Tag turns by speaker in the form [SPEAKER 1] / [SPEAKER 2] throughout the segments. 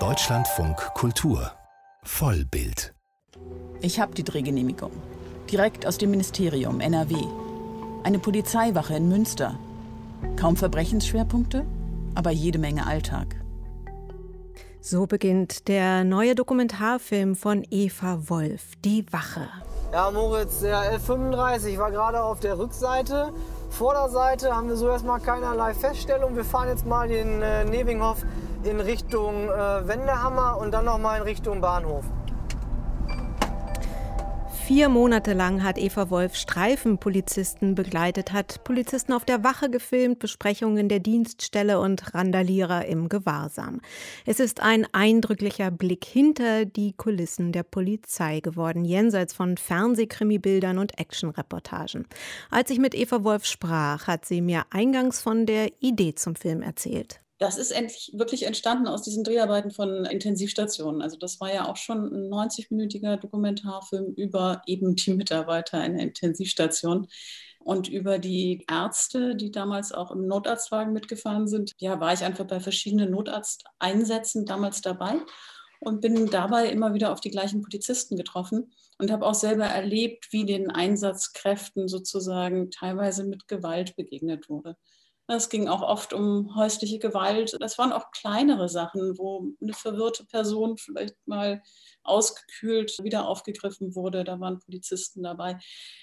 [SPEAKER 1] Deutschlandfunk Kultur Vollbild.
[SPEAKER 2] Ich habe die Drehgenehmigung. Direkt aus dem Ministerium NRW. Eine Polizeiwache in Münster. Kaum Verbrechensschwerpunkte, aber jede Menge Alltag.
[SPEAKER 3] So beginnt der neue Dokumentarfilm von Eva Wolf, Die Wache.
[SPEAKER 4] Ja, Moritz, der L35 war gerade auf der Rückseite. Vorderseite haben wir so erstmal keinerlei Feststellung. Wir fahren jetzt mal den äh, Nevinghof in Richtung äh, Wendehammer und dann nochmal in Richtung Bahnhof.
[SPEAKER 3] Vier Monate lang hat Eva Wolf Streifenpolizisten begleitet, hat Polizisten auf der Wache gefilmt, Besprechungen der Dienststelle und Randalierer im Gewahrsam. Es ist ein eindrücklicher Blick hinter die Kulissen der Polizei geworden, jenseits von Fernsehkrimibildern und Actionreportagen. Als ich mit Eva Wolf sprach, hat sie mir eingangs von der Idee zum Film erzählt.
[SPEAKER 5] Das ist endlich wirklich entstanden aus diesen Dreharbeiten von Intensivstationen. Also das war ja auch schon ein 90-minütiger Dokumentarfilm über eben die Mitarbeiter einer Intensivstation und über die Ärzte, die damals auch im Notarztwagen mitgefahren sind. Ja, war ich einfach bei verschiedenen Notarzteinsätzen damals dabei und bin dabei immer wieder auf die gleichen Polizisten getroffen und habe auch selber erlebt, wie den Einsatzkräften sozusagen teilweise mit Gewalt begegnet wurde. Es ging auch oft um häusliche Gewalt. Das waren auch kleinere Sachen, wo eine verwirrte Person vielleicht mal ausgekühlt wieder aufgegriffen wurde. Da waren Polizisten dabei.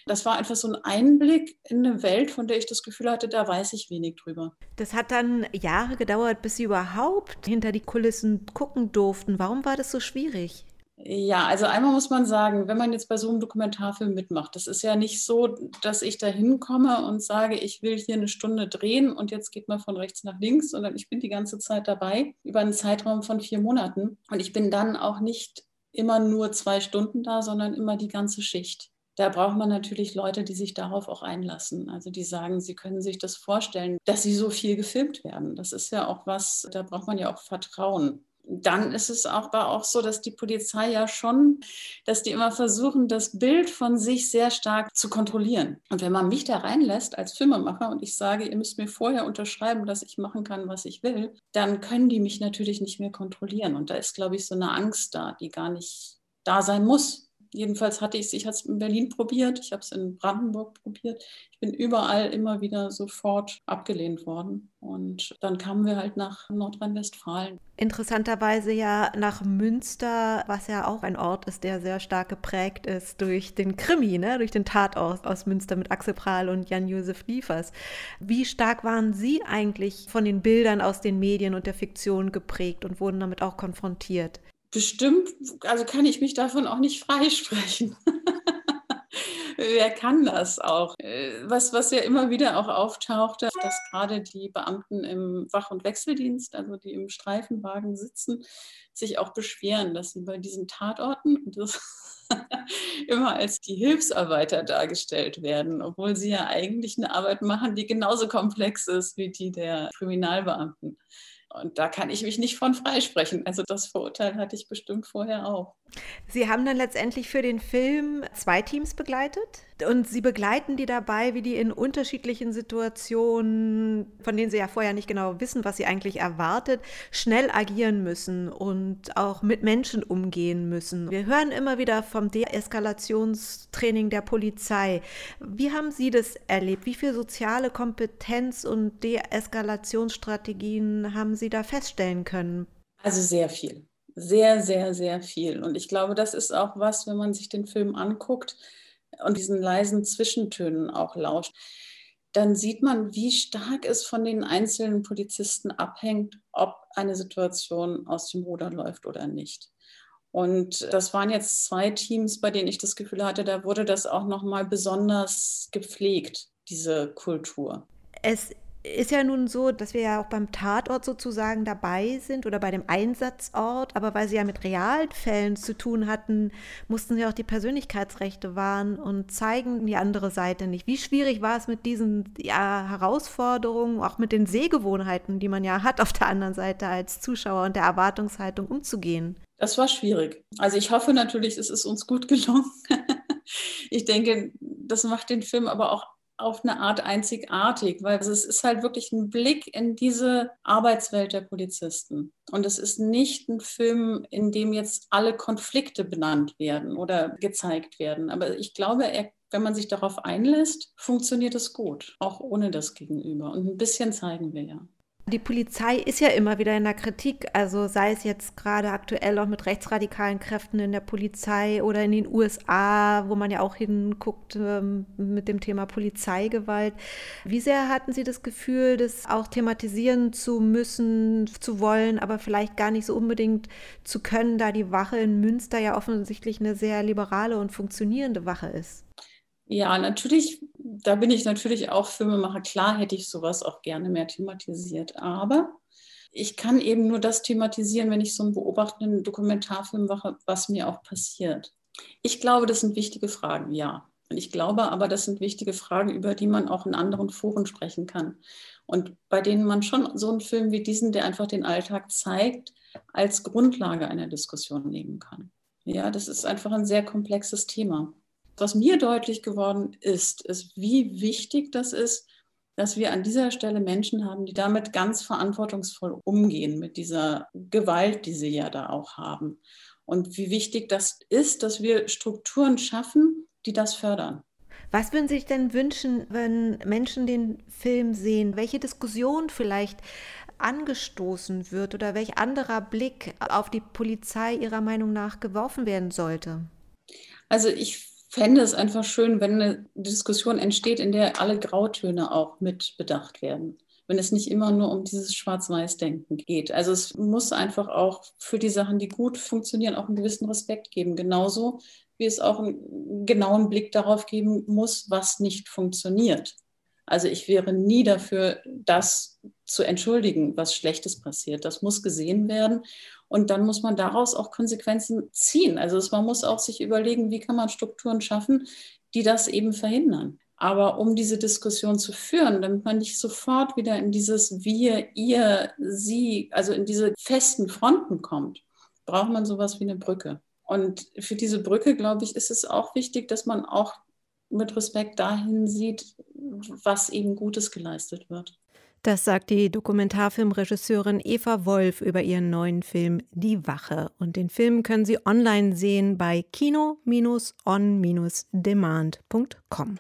[SPEAKER 5] Das war einfach so ein Einblick in eine Welt, von der ich das Gefühl hatte, da weiß ich wenig drüber.
[SPEAKER 3] Das hat dann Jahre gedauert, bis Sie überhaupt hinter die Kulissen gucken durften. Warum war das so schwierig?
[SPEAKER 5] Ja, also einmal muss man sagen, wenn man jetzt bei so einem Dokumentarfilm mitmacht, das ist ja nicht so, dass ich da hinkomme und sage, ich will hier eine Stunde drehen und jetzt geht man von rechts nach links, sondern ich bin die ganze Zeit dabei, über einen Zeitraum von vier Monaten. Und ich bin dann auch nicht immer nur zwei Stunden da, sondern immer die ganze Schicht. Da braucht man natürlich Leute, die sich darauf auch einlassen. Also die sagen, sie können sich das vorstellen, dass sie so viel gefilmt werden. Das ist ja auch was, da braucht man ja auch Vertrauen dann ist es aber auch so, dass die Polizei ja schon, dass die immer versuchen, das Bild von sich sehr stark zu kontrollieren. Und wenn man mich da reinlässt als Filmemacher und ich sage, ihr müsst mir vorher unterschreiben, dass ich machen kann, was ich will, dann können die mich natürlich nicht mehr kontrollieren. Und da ist, glaube ich, so eine Angst da, die gar nicht da sein muss. Jedenfalls hatte ich es, ich habe es in Berlin probiert, ich habe es in Brandenburg probiert. Ich bin überall immer wieder sofort abgelehnt worden. Und dann kamen wir halt nach Nordrhein-Westfalen.
[SPEAKER 3] Interessanterweise ja nach Münster, was ja auch ein Ort ist, der sehr stark geprägt ist durch den Krimi, ne? durch den Tatort aus Münster mit Axel Prahl und Jan-Josef Liefers. Wie stark waren Sie eigentlich von den Bildern aus den Medien und der Fiktion geprägt und wurden damit auch konfrontiert?
[SPEAKER 5] Bestimmt, also kann ich mich davon auch nicht freisprechen. Wer kann das auch? Äh, was, was ja immer wieder auch auftauchte, dass gerade die Beamten im Wach- und Wechseldienst, also die im Streifenwagen sitzen, sich auch beschweren, dass sie bei diesen Tatorten immer als die Hilfsarbeiter dargestellt werden, obwohl sie ja eigentlich eine Arbeit machen, die genauso komplex ist wie die der Kriminalbeamten. Und da kann ich mich nicht von freisprechen. Also das Vorurteil hatte ich bestimmt vorher auch.
[SPEAKER 3] Sie haben dann letztendlich für den Film zwei Teams begleitet und Sie begleiten die dabei, wie die in unterschiedlichen Situationen, von denen Sie ja vorher nicht genau wissen, was Sie eigentlich erwartet, schnell agieren müssen und auch mit Menschen umgehen müssen. Wir hören immer wieder vom Deeskalationstraining der Polizei. Wie haben Sie das erlebt? Wie viel soziale Kompetenz und Deeskalationsstrategien haben Sie da feststellen können?
[SPEAKER 5] Also sehr viel sehr, sehr, sehr viel. Und ich glaube, das ist auch was, wenn man sich den Film anguckt und diesen leisen Zwischentönen auch lauscht, dann sieht man, wie stark es von den einzelnen Polizisten abhängt, ob eine Situation aus dem Ruder läuft oder nicht. Und das waren jetzt zwei Teams, bei denen ich das Gefühl hatte, da wurde das auch noch mal besonders gepflegt, diese Kultur.
[SPEAKER 3] Es ist ja nun so, dass wir ja auch beim Tatort sozusagen dabei sind oder bei dem Einsatzort, aber weil sie ja mit realen Fällen zu tun hatten, mussten sie auch die Persönlichkeitsrechte wahren und zeigen die andere Seite nicht. Wie schwierig war es mit diesen ja, Herausforderungen, auch mit den Sehgewohnheiten, die man ja hat auf der anderen Seite als Zuschauer und der Erwartungshaltung umzugehen?
[SPEAKER 5] Das war schwierig. Also ich hoffe natürlich, es ist uns gut gelungen. ich denke, das macht den Film aber auch auf eine Art einzigartig, weil es ist halt wirklich ein Blick in diese Arbeitswelt der Polizisten. Und es ist nicht ein Film, in dem jetzt alle Konflikte benannt werden oder gezeigt werden. Aber ich glaube, er wenn man sich darauf einlässt, funktioniert es gut, auch ohne das Gegenüber. Und ein bisschen zeigen wir ja.
[SPEAKER 3] Die Polizei ist ja immer wieder in der Kritik, also sei es jetzt gerade aktuell auch mit rechtsradikalen Kräften in der Polizei oder in den USA, wo man ja auch hinguckt ähm, mit dem Thema Polizeigewalt. Wie sehr hatten Sie das Gefühl, das auch thematisieren zu müssen, zu wollen, aber vielleicht gar nicht so unbedingt zu können, da die Wache in Münster ja offensichtlich eine sehr liberale und funktionierende Wache ist?
[SPEAKER 5] Ja, natürlich, da bin ich natürlich auch Filmemacher. Klar hätte ich sowas auch gerne mehr thematisiert, aber ich kann eben nur das thematisieren, wenn ich so einen beobachtenden Dokumentarfilm mache, was mir auch passiert. Ich glaube, das sind wichtige Fragen, ja. Und ich glaube aber, das sind wichtige Fragen, über die man auch in anderen Foren sprechen kann. Und bei denen man schon so einen Film wie diesen, der einfach den Alltag zeigt, als Grundlage einer Diskussion nehmen kann. Ja, das ist einfach ein sehr komplexes Thema was mir deutlich geworden ist, ist, wie wichtig das ist, dass wir an dieser Stelle Menschen haben, die damit ganz verantwortungsvoll umgehen, mit dieser Gewalt, die sie ja da auch haben. Und wie wichtig das ist, dass wir Strukturen schaffen, die das fördern.
[SPEAKER 3] Was würden Sie sich denn wünschen, wenn Menschen den Film sehen? Welche Diskussion vielleicht angestoßen wird oder welch anderer Blick auf die Polizei Ihrer Meinung nach geworfen werden sollte?
[SPEAKER 5] Also ich fände es einfach schön, wenn eine Diskussion entsteht, in der alle Grautöne auch mit bedacht werden. Wenn es nicht immer nur um dieses Schwarz-Weiß-Denken geht. Also es muss einfach auch für die Sachen, die gut funktionieren, auch einen gewissen Respekt geben. Genauso wie es auch einen genauen Blick darauf geben muss, was nicht funktioniert. Also ich wäre nie dafür, das zu entschuldigen, was Schlechtes passiert. Das muss gesehen werden. Und dann muss man daraus auch Konsequenzen ziehen. Also man muss auch sich überlegen, wie kann man Strukturen schaffen, die das eben verhindern. Aber um diese Diskussion zu führen, damit man nicht sofort wieder in dieses Wir, ihr, sie, also in diese festen Fronten kommt, braucht man sowas wie eine Brücke. Und für diese Brücke, glaube ich, ist es auch wichtig, dass man auch mit Respekt dahin sieht, was eben Gutes geleistet wird.
[SPEAKER 3] Das sagt die Dokumentarfilmregisseurin Eva Wolf über ihren neuen Film Die Wache. Und den Film können Sie online sehen bei kino-on-demand.com.